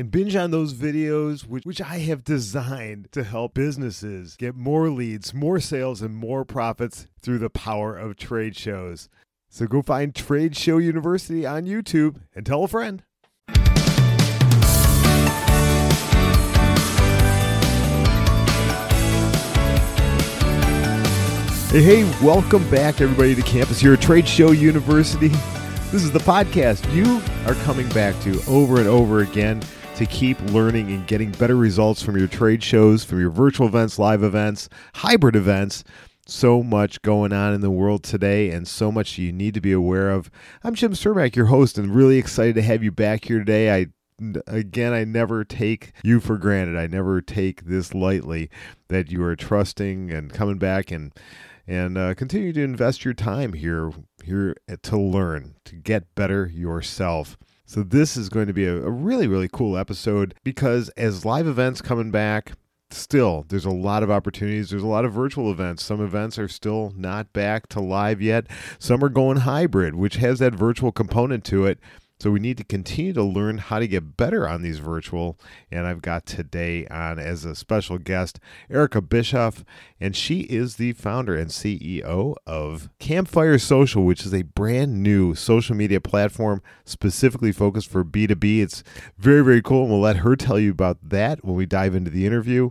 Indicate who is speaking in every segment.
Speaker 1: and binge on those videos, which, which I have designed to help businesses get more leads, more sales, and more profits through the power of trade shows. So go find Trade Show University on YouTube and tell a friend. Hey, hey, welcome back, everybody, to campus here at Trade Show University. This is the podcast you are coming back to over and over again to keep learning and getting better results from your trade shows, from your virtual events, live events, hybrid events. So much going on in the world today, and so much you need to be aware of. I'm Jim Cermak, your host, and really excited to have you back here today. I again, I never take you for granted. I never take this lightly that you are trusting and coming back and and uh, continue to invest your time here here to learn to get better yourself. So this is going to be a, a really really cool episode because as live events coming back, still there's a lot of opportunities. There's a lot of virtual events. Some events are still not back to live yet. Some are going hybrid which has that virtual component to it so we need to continue to learn how to get better on these virtual. And I've got today on as a special guest Erica Bischoff, and she is the founder and CEO of Campfire Social, which is a brand new social media platform specifically focused for B2B. It's very, very cool. And we'll let her tell you about that when we dive into the interview.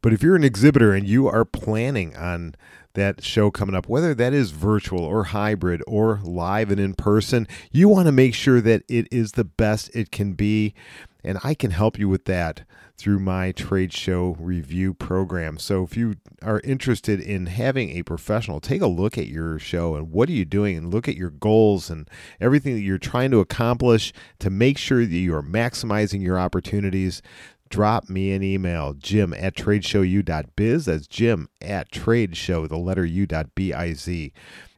Speaker 1: But if you're an exhibitor and you are planning on that show coming up, whether that is virtual or hybrid or live and in person, you want to make sure that it is the best it can be. And I can help you with that through my trade show review program. So if you are interested in having a professional take a look at your show and what are you doing and look at your goals and everything that you're trying to accomplish to make sure that you are maximizing your opportunities, drop me an email, jim at tradeshowu.biz. That's jim at tradeshow, the letter u.biz.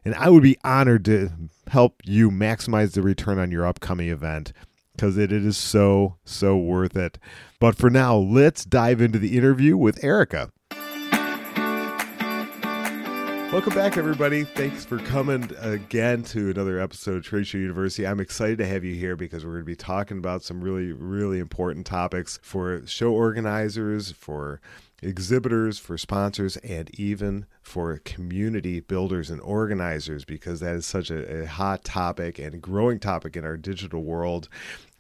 Speaker 1: And I would be honored to help you maximize the return on your upcoming event because it, it is so, so worth it. But for now, let's dive into the interview with Erica. Welcome back, everybody. Thanks for coming again to another episode of Trade Show University. I'm excited to have you here because we're going to be talking about some really, really important topics for show organizers, for exhibitors, for sponsors, and even for community builders and organizers because that is such a, a, hot topic and growing topic in our digital world.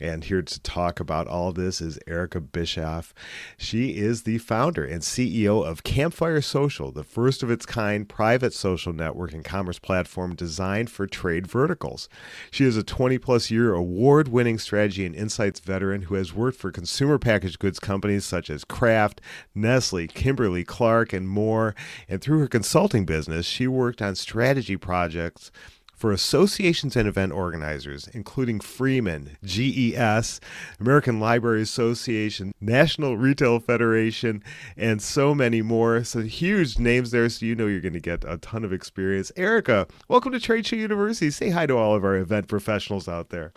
Speaker 1: And here to talk about all this is Erica Bischoff. She is the founder and CEO of Campfire Social, the first of its kind private social network and commerce platform designed for trade verticals. She is a 20 plus year award winning strategy and insights veteran who has worked for consumer packaged goods companies such as Kraft, Nestle, Kimberly Clark, and more. And through her consulting business, she worked on strategy projects for associations and event organizers, including Freeman, GES, American Library Association, National Retail Federation, and so many more. So huge names there, so you know you're going to get a ton of experience. Erica, welcome to Trade Show University. Say hi to all of our event professionals out there.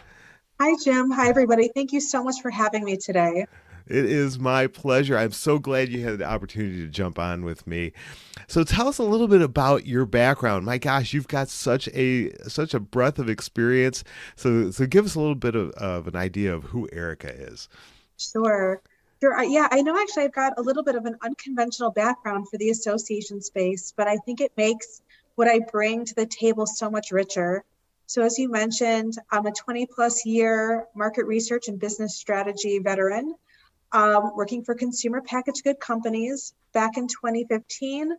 Speaker 2: Hi, Jim. Hi, everybody. Thank you so much for having me today.
Speaker 1: It is my pleasure. I'm so glad you had the opportunity to jump on with me. So tell us a little bit about your background. My gosh, you've got such a such a breadth of experience. So so give us a little bit of, of an idea of who Erica is.
Speaker 2: Sure. Sure. Yeah, I know actually I've got a little bit of an unconventional background for the association space, but I think it makes what I bring to the table so much richer. So, as you mentioned, I'm a 20 plus year market research and business strategy veteran um, working for consumer packaged good companies. Back in 2015,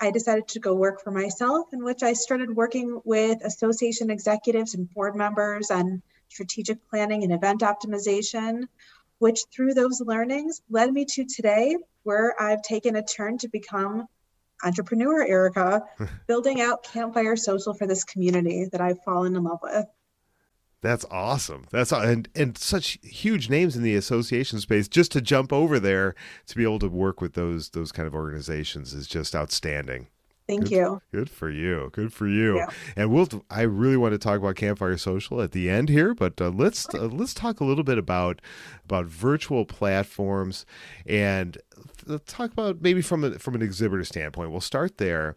Speaker 2: I decided to go work for myself, in which I started working with association executives and board members on strategic planning and event optimization, which through those learnings led me to today, where I've taken a turn to become entrepreneur Erica, building out Campfire Social for this community that I've fallen in love with.
Speaker 1: That's awesome. That's and and such huge names in the association space. Just to jump over there to be able to work with those those kind of organizations is just outstanding.
Speaker 2: Thank
Speaker 1: good,
Speaker 2: you.
Speaker 1: Good for you. Good for you.
Speaker 2: Yeah.
Speaker 1: And we'll. I really want to talk about Campfire Social at the end here, but uh, let's uh, let's talk a little bit about about virtual platforms and talk about maybe from a, from an exhibitor standpoint. We'll start there.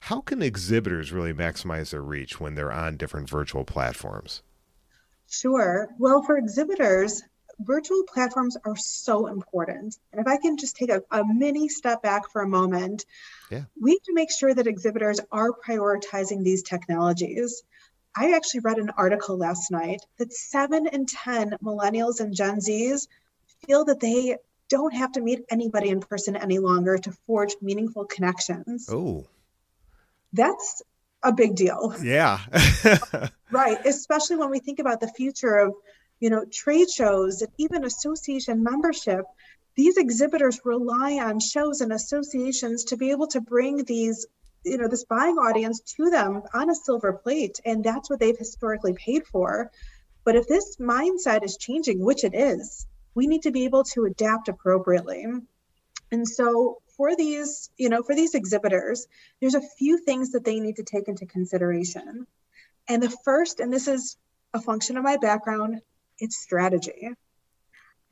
Speaker 1: How can exhibitors really maximize their reach when they're on different virtual platforms?
Speaker 2: Sure. Well, for exhibitors, virtual platforms are so important. And if I can just take a, a mini step back for a moment,
Speaker 1: yeah.
Speaker 2: we have to make sure that exhibitors are prioritizing these technologies. I actually read an article last night that seven in 10 millennials and Gen Zs feel that they don't have to meet anybody in person any longer to forge meaningful connections.
Speaker 1: Oh.
Speaker 2: That's a big deal.
Speaker 1: Yeah.
Speaker 2: right. Especially when we think about the future of you know, trade shows and even association membership, these exhibitors rely on shows and associations to be able to bring these, you know, this buying audience to them on a silver plate. And that's what they've historically paid for. But if this mindset is changing, which it is, we need to be able to adapt appropriately. And so for these, you know, for these exhibitors, there's a few things that they need to take into consideration. And the first, and this is a function of my background, it's strategy.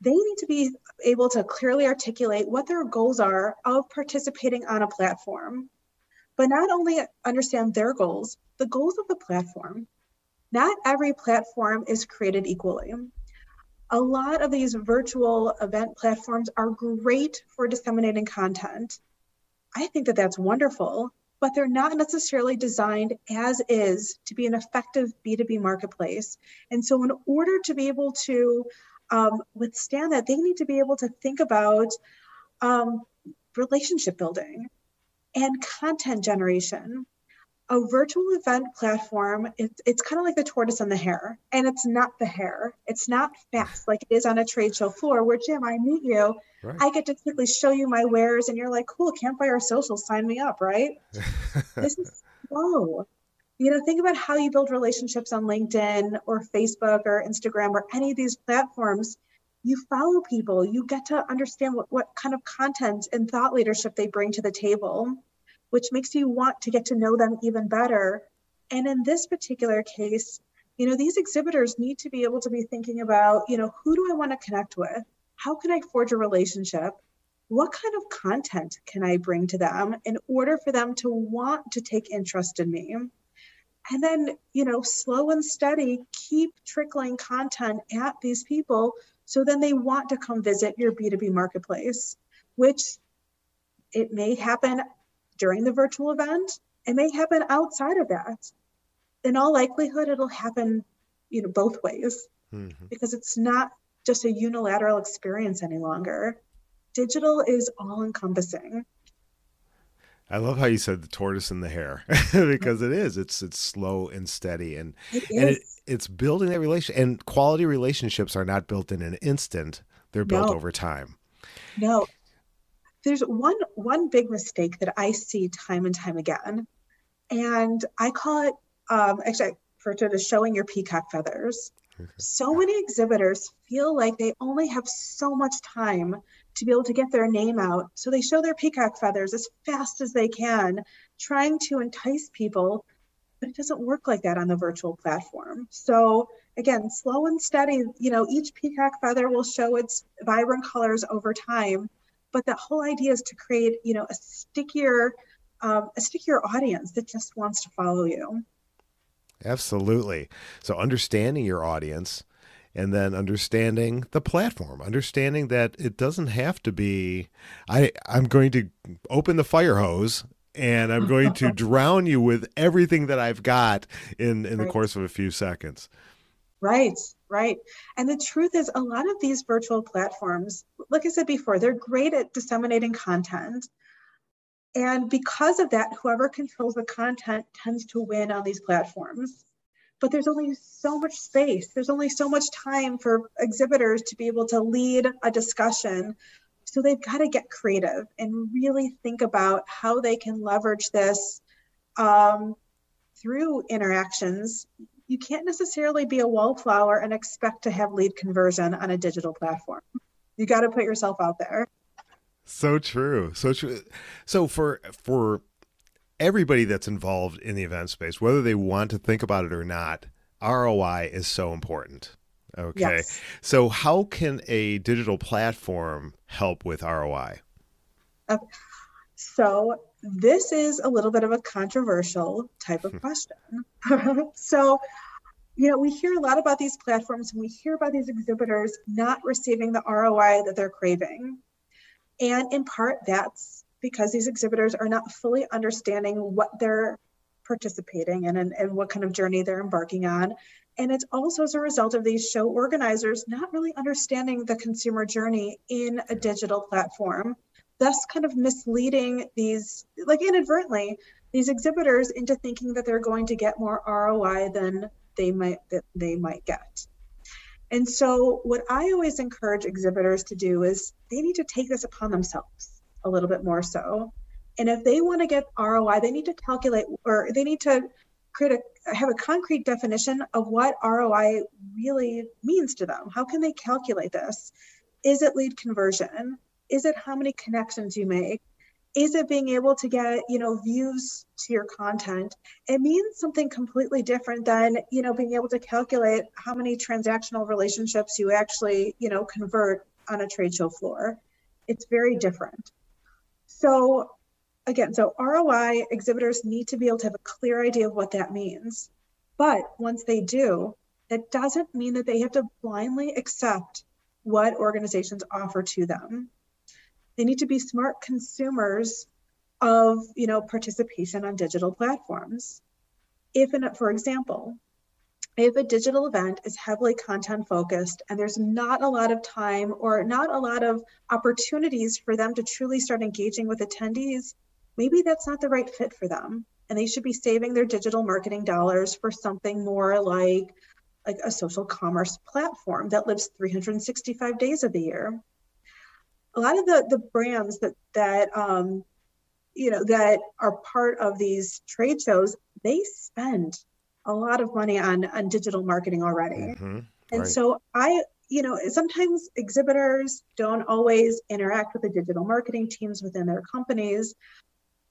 Speaker 2: They need to be able to clearly articulate what their goals are of participating on a platform, but not only understand their goals, the goals of the platform. Not every platform is created equally. A lot of these virtual event platforms are great for disseminating content. I think that that's wonderful, but they're not necessarily designed as is to be an effective B2B marketplace. And so, in order to be able to um, withstand that, they need to be able to think about um, relationship building and content generation a virtual event platform it's, it's kind of like the tortoise and the hare and it's not the hare. It's not fast like it is on a trade show floor where jim i meet you right. i get to quickly show you my wares and you're like cool campfire social sign me up right? This is slow you know think about how you build relationships on linkedin or facebook or instagram or any of these platforms. You follow people you get to understand what, what kind of content and thought leadership they bring to the table which makes you want to get to know them even better. And in this particular case, you know, these exhibitors need to be able to be thinking about, you know, who do I want to connect with? How can I forge a relationship? What kind of content can I bring to them in order for them to want to take interest in me? And then, you know, slow and steady, keep trickling content at these people so then they want to come visit your B2B marketplace, which it may happen during the virtual event. It may happen outside of that. In all likelihood, it'll happen, you know, both ways mm-hmm. because it's not just a unilateral experience any longer. Digital is all encompassing.
Speaker 1: I love how you said the tortoise and the hare because it is. It's it's slow and steady and it and it, it's building that relation and quality relationships are not built in an instant. They're built no. over time.
Speaker 2: No, there's one one big mistake that I see time and time again, and I call it um, actually refer to as showing your peacock feathers. So many exhibitors feel like they only have so much time to be able to get their name out, so they show their peacock feathers as fast as they can, trying to entice people. But it doesn't work like that on the virtual platform. So again, slow and steady. You know, each peacock feather will show its vibrant colors over time but the whole idea is to create you know a stickier um, a stickier audience that just wants to follow you.
Speaker 1: Absolutely. So understanding your audience and then understanding the platform understanding that it doesn't have to be i i'm going to open the fire hose and i'm going to drown you with everything that i've got in in the course of a few seconds
Speaker 2: right right? And the truth is, a lot of these virtual platforms, like I said before, they're great at disseminating content. And because of that, whoever controls the content tends to win on these platforms. But there's only so much space, there's only so much time for exhibitors to be able to lead a discussion. So they've got to get creative and really think about how they can leverage this um, through interactions you can't necessarily be a wallflower and expect to have lead conversion on a digital platform. You got to put yourself out there.
Speaker 1: So true. So true. So for for everybody that's involved in the event space, whether they want to think about it or not, ROI is so important. Okay. Yes. So how can a digital platform help with ROI?
Speaker 2: Okay. Uh, So this is a little bit of a controversial type of hmm. question. so, you know, we hear a lot about these platforms and we hear about these exhibitors not receiving the ROI that they're craving. And in part, that's because these exhibitors are not fully understanding what they're participating in and, and what kind of journey they're embarking on. And it's also as a result of these show organizers not really understanding the consumer journey in a digital platform thus kind of misleading these, like inadvertently, these exhibitors into thinking that they're going to get more ROI than they might that they might get. And so what I always encourage exhibitors to do is they need to take this upon themselves a little bit more so. And if they want to get ROI, they need to calculate or they need to create a have a concrete definition of what ROI really means to them. How can they calculate this? Is it lead conversion? Is it how many connections you make? Is it being able to get, you know, views to your content? It means something completely different than, you know, being able to calculate how many transactional relationships you actually, you know, convert on a trade show floor. It's very different. So again, so ROI exhibitors need to be able to have a clear idea of what that means. But once they do, that doesn't mean that they have to blindly accept what organizations offer to them. They need to be smart consumers of, you know, participation on digital platforms. If, in, for example, if a digital event is heavily content focused and there's not a lot of time or not a lot of opportunities for them to truly start engaging with attendees, maybe that's not the right fit for them. And they should be saving their digital marketing dollars for something more like like a social commerce platform that lives 365 days of the year a lot of the the brands that that um, you know that are part of these trade shows they spend a lot of money on on digital marketing already mm-hmm. and right. so i you know sometimes exhibitors don't always interact with the digital marketing teams within their companies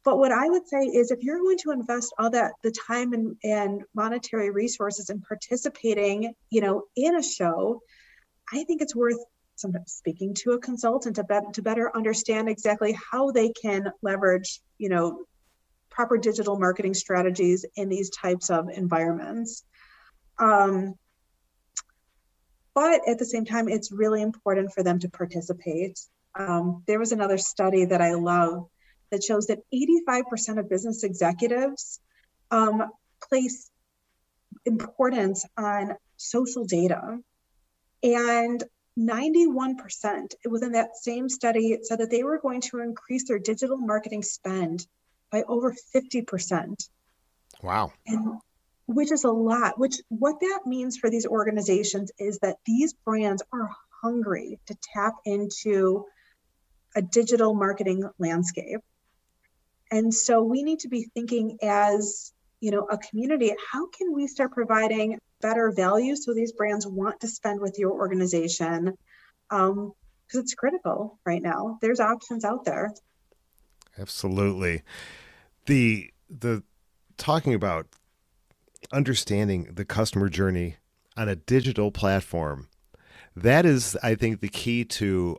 Speaker 2: but what i would say is if you're going to invest all that the time and, and monetary resources in participating you know in a show i think it's worth sometimes speaking to a consultant to, be- to better understand exactly how they can leverage, you know, proper digital marketing strategies in these types of environments. Um, but at the same time, it's really important for them to participate. Um, there was another study that I love that shows that 85% of business executives um, place importance on social data. And 91% within that same study said that they were going to increase their digital marketing spend by over 50%.
Speaker 1: Wow.
Speaker 2: And which is a lot, which what that means for these organizations is that these brands are hungry to tap into a digital marketing landscape. And so we need to be thinking as, you know, a community, how can we start providing better value. So these brands want to spend with your organization because um, it's critical right now. There's options out there.
Speaker 1: Absolutely. The the talking about understanding the customer journey on a digital platform that is i think the key to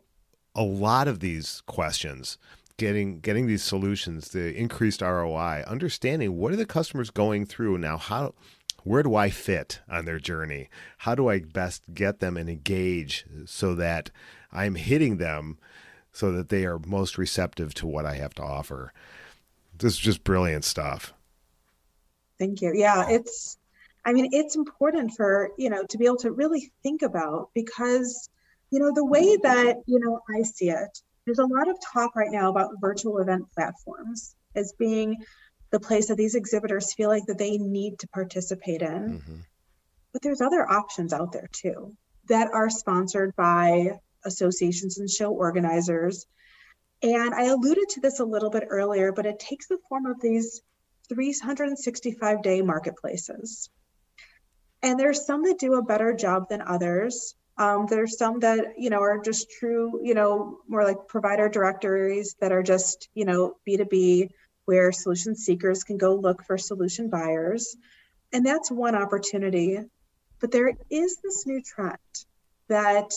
Speaker 1: a lot of these questions getting getting these solutions the increased roi understanding what are the customers going through now how where do I fit on their journey? How do I best get them and engage so that I'm hitting them so that they are most receptive to what I have to offer? This is just brilliant stuff.
Speaker 2: Thank you. Yeah, it's I mean, it's important for, you know, to be able to really think about because, you know, the way that, you know, I see it, there's a lot of talk right now about virtual event platforms as being the place that these exhibitors feel like that they need to participate in. Mm-hmm. But there's other options out there too that are sponsored by associations and show organizers. And I alluded to this a little bit earlier, but it takes the form of these 365 day marketplaces. And there's some that do a better job than others. Um, there's some that, you know, are just true, you know, more like provider directories that are just, you know, B2B, where solution seekers can go look for solution buyers. And that's one opportunity. But there is this new trend that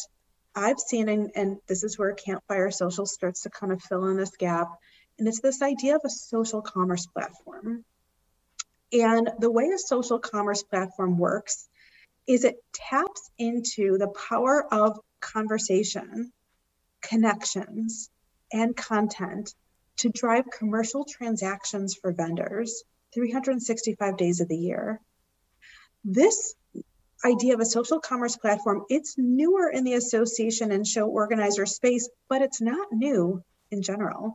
Speaker 2: I've seen, and, and this is where Campfire Social starts to kind of fill in this gap. And it's this idea of a social commerce platform. And the way a social commerce platform works is it taps into the power of conversation, connections, and content to drive commercial transactions for vendors 365 days of the year. This idea of a social commerce platform, it's newer in the association and show organizer space, but it's not new in general.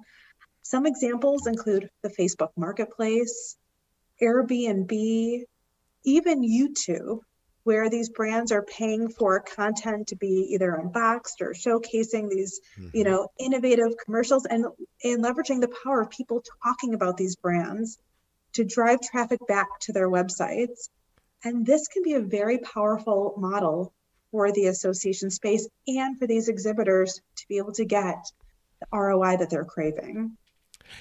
Speaker 2: Some examples include the Facebook Marketplace, Airbnb, even YouTube, where these brands are paying for content to be either unboxed or showcasing these, mm-hmm. you know, innovative commercials and and leveraging the power of people talking about these brands to drive traffic back to their websites. And this can be a very powerful model for the association space and for these exhibitors to be able to get the ROI that they're craving.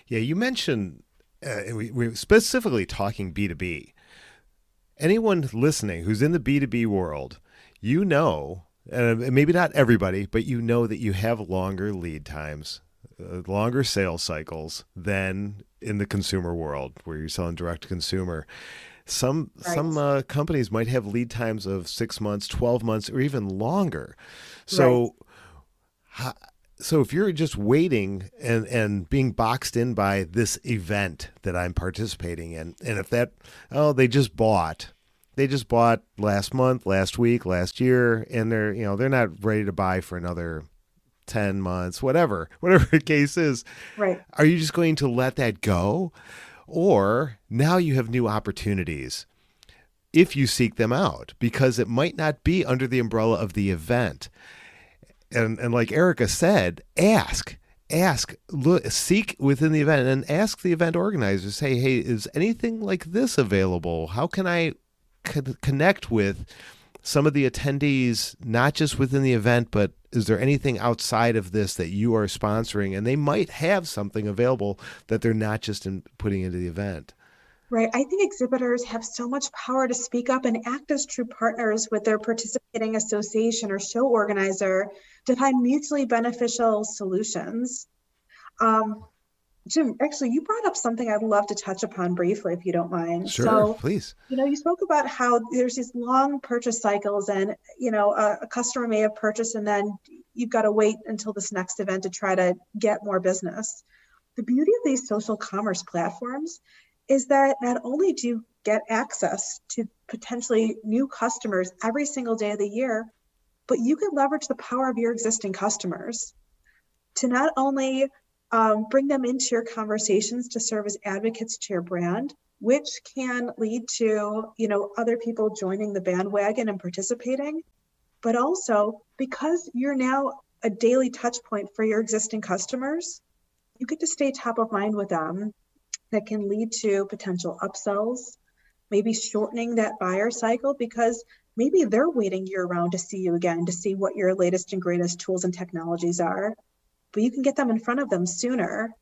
Speaker 1: Yeah, you mentioned uh, we, we're specifically talking B2B. Anyone listening who's in the B2B world, you know, uh, maybe not everybody, but you know that you have longer lead times, uh, longer sales cycles than in the consumer world where you're selling direct to consumer. Some right. some uh, companies might have lead times of six months, twelve months, or even longer. So, right so if you're just waiting and and being boxed in by this event that I'm participating in, and if that oh they just bought, they just bought last month, last week, last year, and they're you know they're not ready to buy for another 10 months, whatever, whatever the case is.
Speaker 2: Right.
Speaker 1: Are you just going to let that go? Or now you have new opportunities if you seek them out because it might not be under the umbrella of the event and and like Erica said, ask, ask, look, seek within the event, and ask the event organizers. Say, hey, is anything like this available? How can I co- connect with some of the attendees, not just within the event, but is there anything outside of this that you are sponsoring? And they might have something available that they're not just in putting into the event.
Speaker 2: Right. I think exhibitors have so much power to speak up and act as true partners with their participating association or show organizer to find mutually beneficial solutions. Um, Jim, actually, you brought up something I'd love to touch upon briefly, if you don't mind.
Speaker 1: Sure, so, please.
Speaker 2: You know, you spoke about how there's these long purchase cycles, and you know, a, a customer may have purchased, and then you've got to wait until this next event to try to get more business. The beauty of these social commerce platforms is that not only do you get access to potentially new customers every single day of the year, but you can leverage the power of your existing customers to not only um, bring them into your conversations to serve as advocates to your brand, which can lead to you know other people joining the bandwagon and participating, but also because you're now a daily touch point for your existing customers, you get to stay top of mind with them that can lead to potential upsells, maybe shortening that buyer cycle because maybe they're waiting year round to see you again to see what your latest and greatest tools and technologies are. But you can get them in front of them sooner.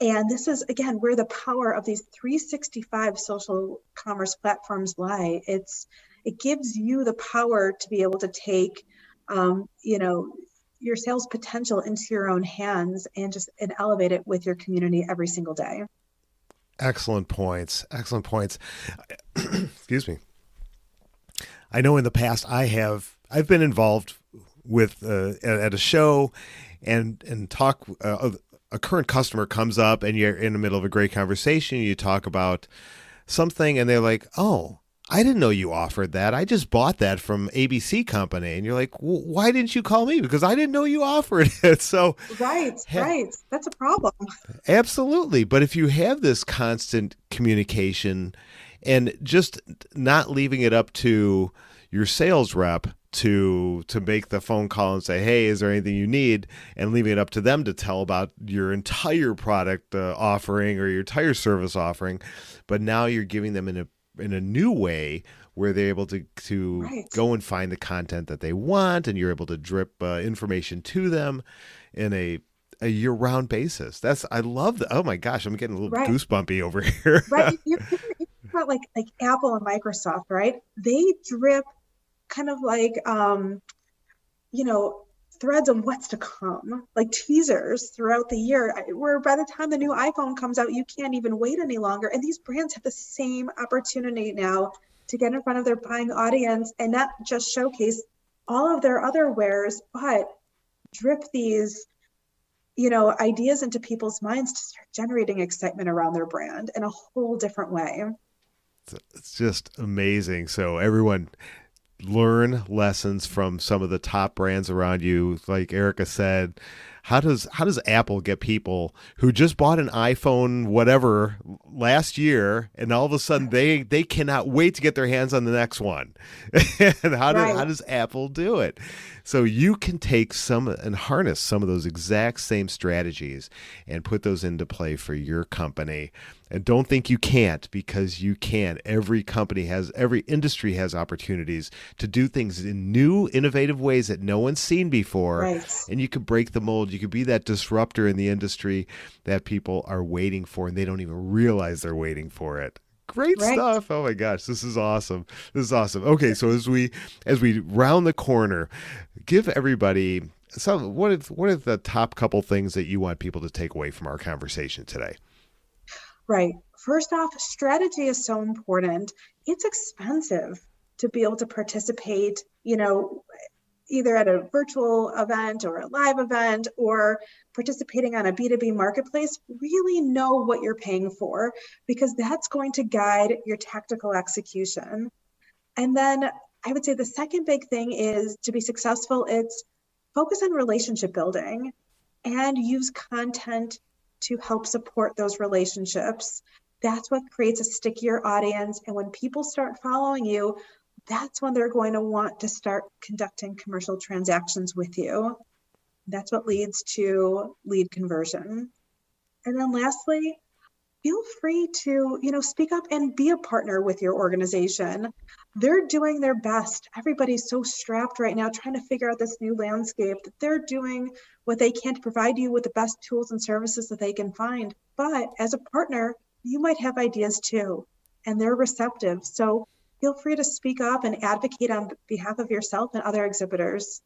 Speaker 2: And this is again where the power of these 365 social commerce platforms lie. It's it gives you the power to be able to take um, you know your sales potential into your own hands and just and elevate it with your community every single day.
Speaker 1: Excellent points. Excellent points. Excuse me. I know in the past I have I've been involved with uh, at, a show and and talk uh, a current customer comes up and you're in the middle of a great conversation you talk about something and they're like oh I didn't know you offered that. I just bought that from ABC Company. And you're like, well, why didn't you call me? Because I didn't know you offered it. So,
Speaker 2: right, ha- right. That's a problem.
Speaker 1: Absolutely. But if you have this constant communication and just not leaving it up to your sales rep to to make the phone call and say hey is there anything you need and leaving it up to them to tell about your entire product uh, offering or your entire service offering but now you're giving them in a in a new way where they're able to to
Speaker 2: Right.
Speaker 1: go and find the content that they want, and you're able to drip uh, information to them in a a year round basis. That's I love that. Oh my gosh, I'm getting a little
Speaker 2: Right.
Speaker 1: goosebumpy over here.
Speaker 2: right you you think about like like apple and microsoft right they drip kind of like um you know threads of what's to come like teasers throughout the year where by the time the new iphone comes out you can't even wait any longer and these brands have the same opportunity now to get in front of their buying audience and not just showcase all of their other wares but drip these you know ideas into people's minds to start generating excitement around their brand in a whole different way
Speaker 1: it's just amazing. So everyone learn lessons from some of the top brands around you. Like Erica said, how does how does Apple get people who just bought an iPhone whatever last year and all of a sudden they they cannot wait to get their hands on the next one? and how
Speaker 2: Right.
Speaker 1: how does Apple do it? So you can take some and harness some of those exact same strategies and put those into play for your company. And don't think you can't because you can. Every company has, every industry has opportunities to do things in new, innovative ways that no one's seen before.
Speaker 2: Right.
Speaker 1: And you could break the mold. You could be that disruptor in the industry that people are waiting for and they don't even realize they're waiting for it. Great
Speaker 2: Right.
Speaker 1: stuff. Oh my gosh, this is awesome. This is awesome. Okay, so as we as we round the corner, give everybody some what is what are the top couple things that you want people to take away from our conversation today?
Speaker 2: Right. First off, strategy is so important. It's expensive to be able to participate, you know, either at a virtual event or a live event or participating on a B2B marketplace. Really know what you're paying for because that's going to guide your tactical execution. And then I would say the second big thing is to be successful, it's focus on relationship building and use content to help support those relationships. That's what creates a stickier audience. And when people start following you, that's when they're going to want to start conducting commercial transactions with you. That's what leads to lead conversion. And then lastly, feel free to, you know, speak up and be a partner with your organization. They're doing their best. Everybody's so strapped right now trying to figure out this new landscape that they're doing what they can to provide you with the best tools and services that they can find. But as a partner, you might have ideas too, and they're receptive. So feel free to speak up and advocate on behalf of yourself and other exhibitors.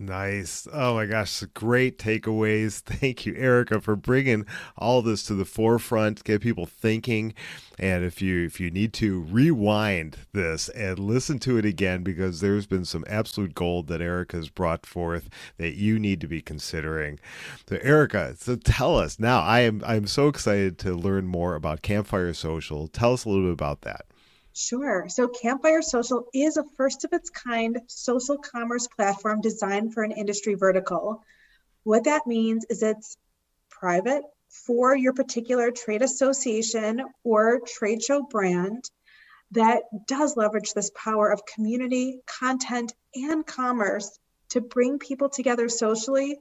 Speaker 1: Nice. Oh my gosh, great takeaways. Thank you, Erica, for bringing all this to the forefront, get people thinking. And if you if you need to rewind this and listen to it again because there's been some absolute gold that Erica's brought forth that you need to be considering. So Erica, so tell us now. I am I'm so excited to learn more about Campfire Social. Tell us a little bit about that.
Speaker 2: Sure. So Campfire Social is a first of its kind social commerce platform designed for an industry vertical. What that means is it's private for your particular trade association or trade show brand that does leverage this power of community, content, and commerce to bring people together socially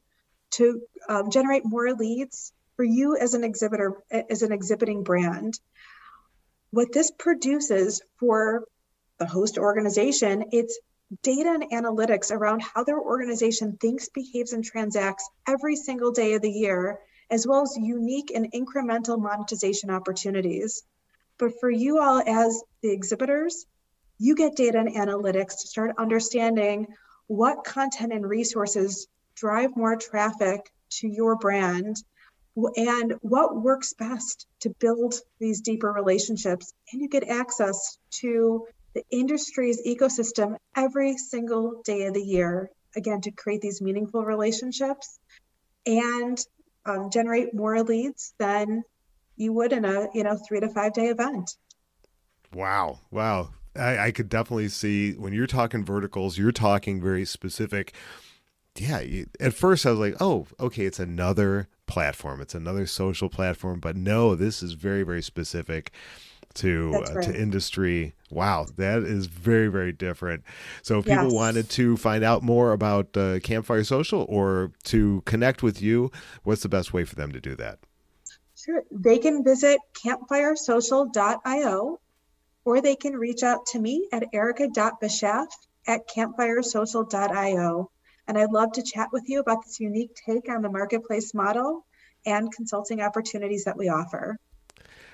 Speaker 2: to um, generate more leads for you as an exhibitor, as an exhibiting brand what this produces for the host organization, it's data and analytics around how their organization thinks, behaves, and transacts every single day of the year, as well as unique and incremental monetization opportunities. But for you all as the exhibitors, you get data and analytics to start understanding what content and resources drive more traffic to your brand and what works best to build these deeper relationships. And you get access to the industry's ecosystem every single day of the year, again, to create these meaningful relationships and um, generate more leads than you would in a you know three to five day event.
Speaker 1: Wow. Wow. I, I could definitely see when you're talking verticals, you're talking very specific. Yeah. You, at first, I was like, oh, okay, it's another platform, it's another social platform. But no, this is very, very specific to uh,
Speaker 2: right.
Speaker 1: to industry. Wow, that is very, very different. So, if people wanted to find out more about uh, Campfire Social or to connect with you, what's the best way for them to do that?
Speaker 2: Sure. They can visit campfiresocial.io or they can reach out to me at erica.bischoff at campfiresocial.io. And I'd love to chat with you about this unique take on the marketplace model and consulting opportunities that we offer.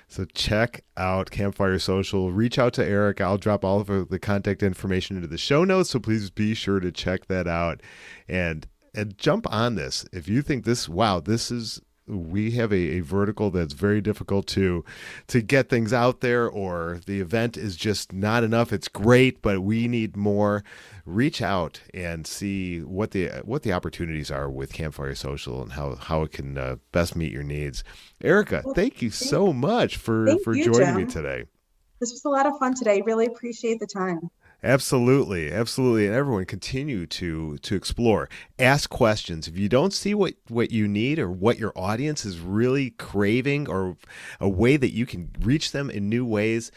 Speaker 1: So check out Campfire Social. Reach out to Eric. I'll drop all of the contact information into the show notes. So please be sure to check that out and and jump on this. If you think this, wow, this is we have a, a vertical that's very difficult to to get things out there or the event is just not enough. It's great but we need more. Reach out and see what the what the opportunities are with campfire social and how how it can uh, best meet your needs. Erica well, thank you thank, so much for for you, joining Jim. me today.
Speaker 2: This was a lot of fun today. Really appreciate the time
Speaker 1: Absolutely, absolutely, and everyone continue to to explore, ask questions. If you don't see what what you need or what your audience is really craving, or a way that you can reach them in new ways,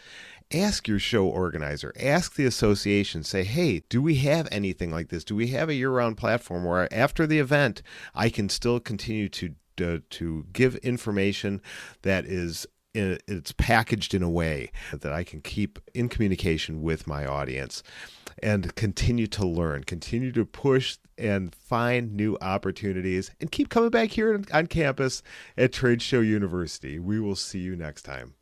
Speaker 1: ask your show organizer, ask the association, say, hey, do we have anything like this? Do we have a year round platform where after the event I can still continue to to, to give information that is it's packaged in a way that I can keep in communication with my audience and continue to learn, continue to push and find new opportunities, and keep coming back here on campus at Trade Show University. We will see you next time.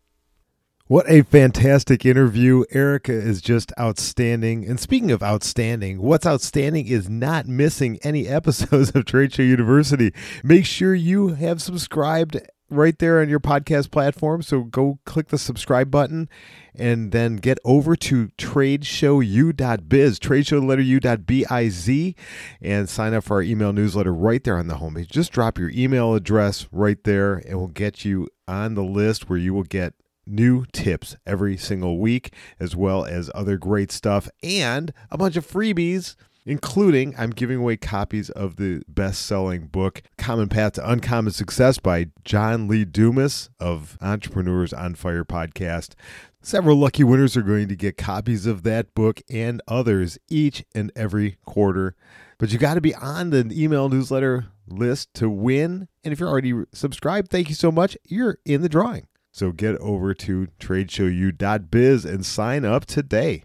Speaker 1: What a fantastic interview. Erica is just outstanding. And speaking of outstanding, what's outstanding is not missing any episodes of Trade Show University. Make sure you have subscribed right there on your podcast platform. So go click the subscribe button and then get over to tradeshowu.biz, tradeshow letter u.biz, and sign up for our email newsletter right there on the homepage. Just drop your email address right there and we'll get you on the list where you will get new tips every single week, as well as other great stuff and a bunch of freebies including I'm giving away copies of the best selling book, Common Path to Uncommon Success by John Lee Dumas of Entrepreneurs on Fire podcast. Several lucky winners are going to get copies of that book and others each and every quarter. But you got to be on the email newsletter list to win. And if you're already subscribed, thank you so much. You're in the drawing. So get over to tradeshowu.biz and sign up today.